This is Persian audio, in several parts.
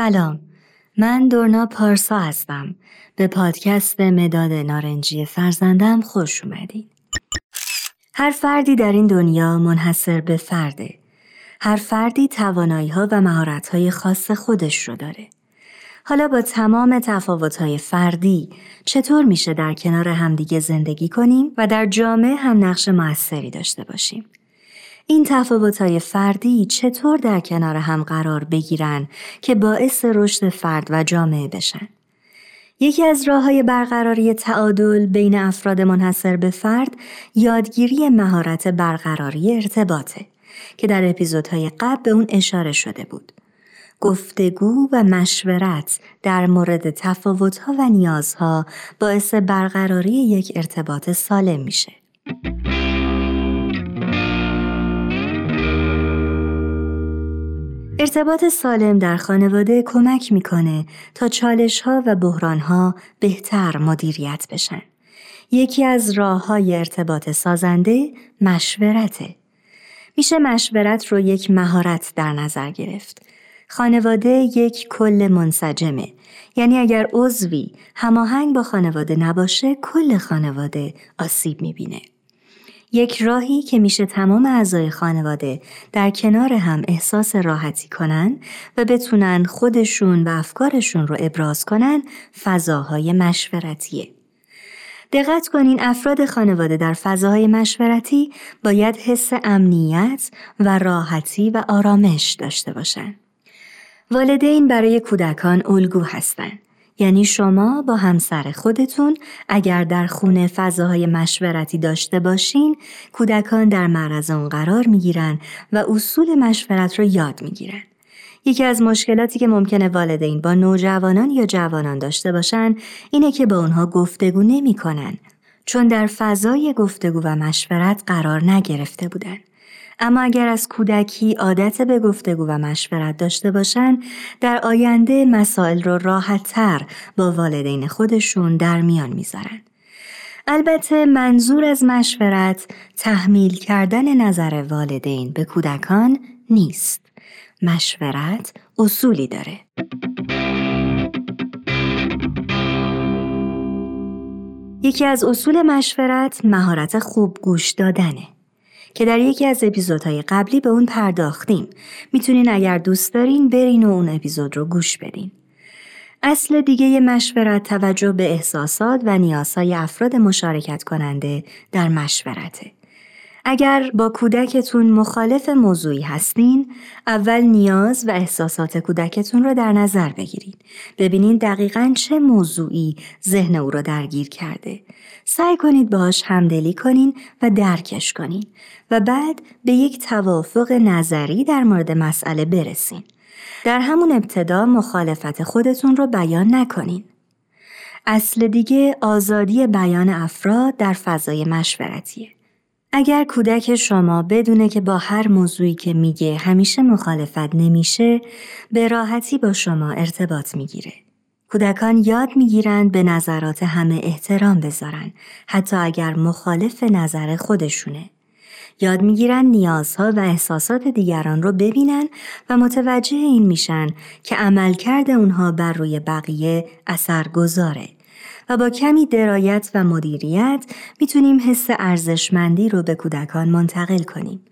سلام. من دورنا پارسا هستم. به پادکست مداد نارنجی فرزندم خوش اومدید. هر فردی در این دنیا منحصر به فرده. هر فردی توانایی ها و مهارت های خاص خودش رو داره. حالا با تمام تفاوت های فردی چطور میشه در کنار همدیگه زندگی کنیم و در جامعه هم نقش موثری داشته باشیم؟ این تفاوت‌های فردی چطور در کنار هم قرار بگیرن که باعث رشد فرد و جامعه بشن؟ یکی از راه های برقراری تعادل بین افراد منحصر به فرد یادگیری مهارت برقراری ارتباطه که در اپیزودهای قبل به اون اشاره شده بود. گفتگو و مشورت در مورد تفاوت‌ها و نیازها باعث برقراری یک ارتباط سالم میشه. ارتباط سالم در خانواده کمک می‌کنه تا چالش ها و بحران ها بهتر مدیریت بشن. یکی از راه های ارتباط سازنده مشورته. میشه مشورت رو یک مهارت در نظر گرفت. خانواده یک کل منسجمه. یعنی اگر عضوی هماهنگ با خانواده نباشه کل خانواده آسیب می‌بینه. یک راهی که میشه تمام اعضای خانواده در کنار هم احساس راحتی کنن و بتونن خودشون و افکارشون رو ابراز کنن فضاهای مشورتیه. دقت کنین افراد خانواده در فضاهای مشورتی باید حس امنیت و راحتی و آرامش داشته باشن. والدین برای کودکان الگو هستند. یعنی شما با همسر خودتون اگر در خونه فضاهای مشورتی داشته باشین کودکان در معرض اون قرار می‌گیرن و اصول مشورت رو یاد می‌گیرن. یکی از مشکلاتی که ممکنه والدین با نوجوانان یا جوانان داشته باشن اینه که با اونها گفتگو نمی‌کنن چون در فضای گفتگو و مشورت قرار نگرفته بودن. اما اگر از کودکی عادت به گفتگو و مشورت داشته باشن در آینده مسائل رو راحتتر با والدین خودشون در میان می‌ذارن. البته منظور از مشورت تحمیل کردن نظر والدین به کودکان نیست. مشورت اصولی داره. یکی از اصول مشورت مهارت خوب گوش دادنه. که در یکی از اپیزودهای قبلی به اون پرداختیم. می‌تونین اگر دوست دارین برین و اون اپیزود رو گوش بدین. اصل دیگه مشورت توجه به احساسات و نیازهای افراد مشارکت کننده در مشورته. اگر با کودکتون مخالف موضوعی هستین، اول نیاز و احساسات کودکتون رو در نظر بگیرید. ببینید دقیقا چه موضوعی ذهن او رو درگیر کرده. سعی کنید باهاش همدلی کنین و درکش کنین و بعد به یک توافق نظری در مورد مسئله برسین. در همون ابتدا مخالفت خودتون رو بیان نکنین. اصل دیگه آزادی بیان افراد در فضای مشورتیه. اگر کودک شما بدونه که با هر موضوعی که میگه همیشه مخالفت نمیشه به راحتی با شما ارتباط می‌گیره. کودکان یاد می‌گیرند به نظرات همه احترام بذارن حتی اگر مخالف نظر خودشونه. یاد می‌گیرن نیازها و احساسات دیگران رو ببینن و متوجه این میشن که عملکرد اونها بر روی بقیه اثر گذاره. و با کمی درایت و مدیریت می‌تونیم حس ارزشمندی رو به کودکان منتقل کنیم.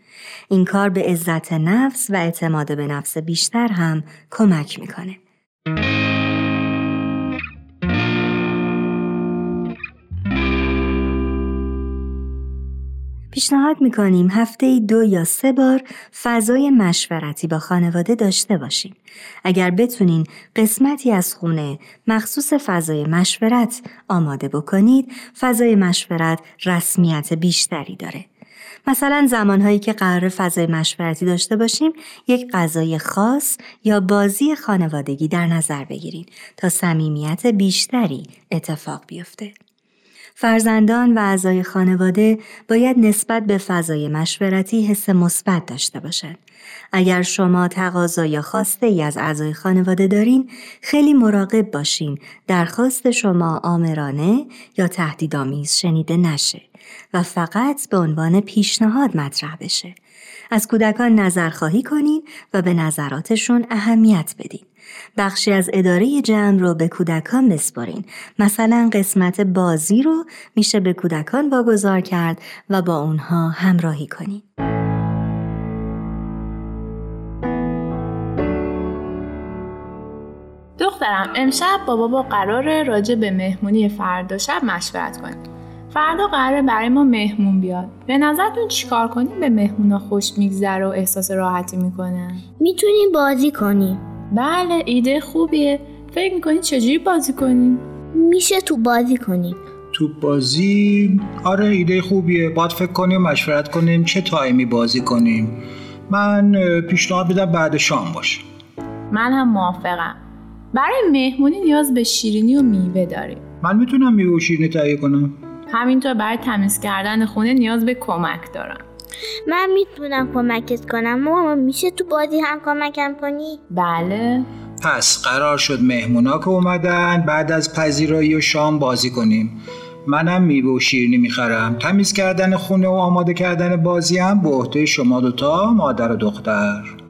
این کار به عزت نفس و اعتماد به نفس بیشتر هم کمک می‌کنه. پیشنهاد می‌کنیم هفته دو یا سه بار فضای مشورتی با خانواده داشته باشین. اگر بتونین قسمتی از خونه مخصوص فضای مشورت آماده بکنید، فضای مشورت رسمیت بیشتری داره. مثلا زمانهایی که قرار فضای مشورتی داشته باشیم یک غذای خاص یا بازی خانوادگی در نظر بگیرید تا صمیمیت بیشتری اتفاق بیفته. فرزندان و اعضای خانواده باید نسبت به فضای مشورتی حس مثبت داشته باشند. اگر شما تقاضا یا خواسته ای از اعضای خانواده دارین، خیلی مراقب باشین درخواست شما آمرانه یا تهدیدآمیز شنیده نشه و فقط به عنوان پیشنهاد مطرح بشه. از کودکان نظرخواهی کنین و به نظراتشون اهمیت بدین. بخشی از اداره جمع رو به کودکان بسپارین. مثلا قسمت بازی رو میشه به کودکان واگذار کرد و با اونها همراهی کنین. دخترم امشب با بابا قرار راجع به مهمونی فردا شب مشورت کنیم. فردا قراره برای ما مهمون بیاد. به نظرتون چیکار کنیم به مهمونا خوش میگذره و احساس راحتی می‌کنن؟ می‌تونیم بازی کنیم. بله ایده خوبیه. فکر می‌کنید چجوری بازی کنیم؟ میشه تو بازی کنیم. تو بازی؟ آره ایده خوبیه. باید فکر کنیم مشورت کنیم چه تایمی بازی کنیم. من پیشنهاد میدم بعد شام باشه. من هم موافقم. برای مهمونی نیاز به شیرینی و میوه داریم من می‌تونم میوه و شیرینی تهیه کنم. همینطور برای تمیز کردن خونه نیاز به کمک دارم. من می‌تونم کمکت کنم. ماما میشه تو بازی هم کمکم کنی؟ بله. پس قرار شد مهمونا که اومدن بعد از پذیرایی و شام بازی کنیم. منم میوه و شیرینی می‌خرم. تمیز کردن خونه و آماده کردن بازی هم به عهده شما دوتا مادر و دختر.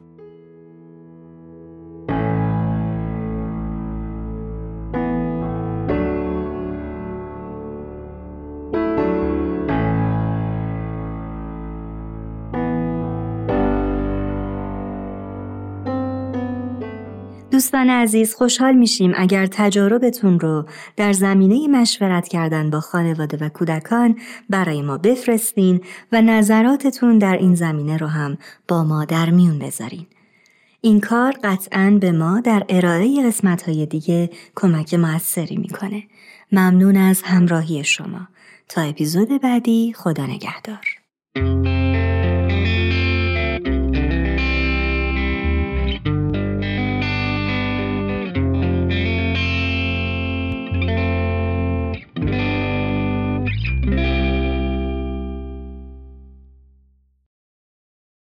دوستان عزیز خوشحال میشیم اگر تجاربتون رو در زمینه مشورت کردن با خانواده و کودکان برای ما بفرستین و نظراتتون در این زمینه رو هم با ما در میون بذارین. این کار قطعا به ما در ارائه قسمت های دیگه کمک موثری می‌کنه. ممنون از همراهی شما. تا اپیزود بعدی خدا نگهدار.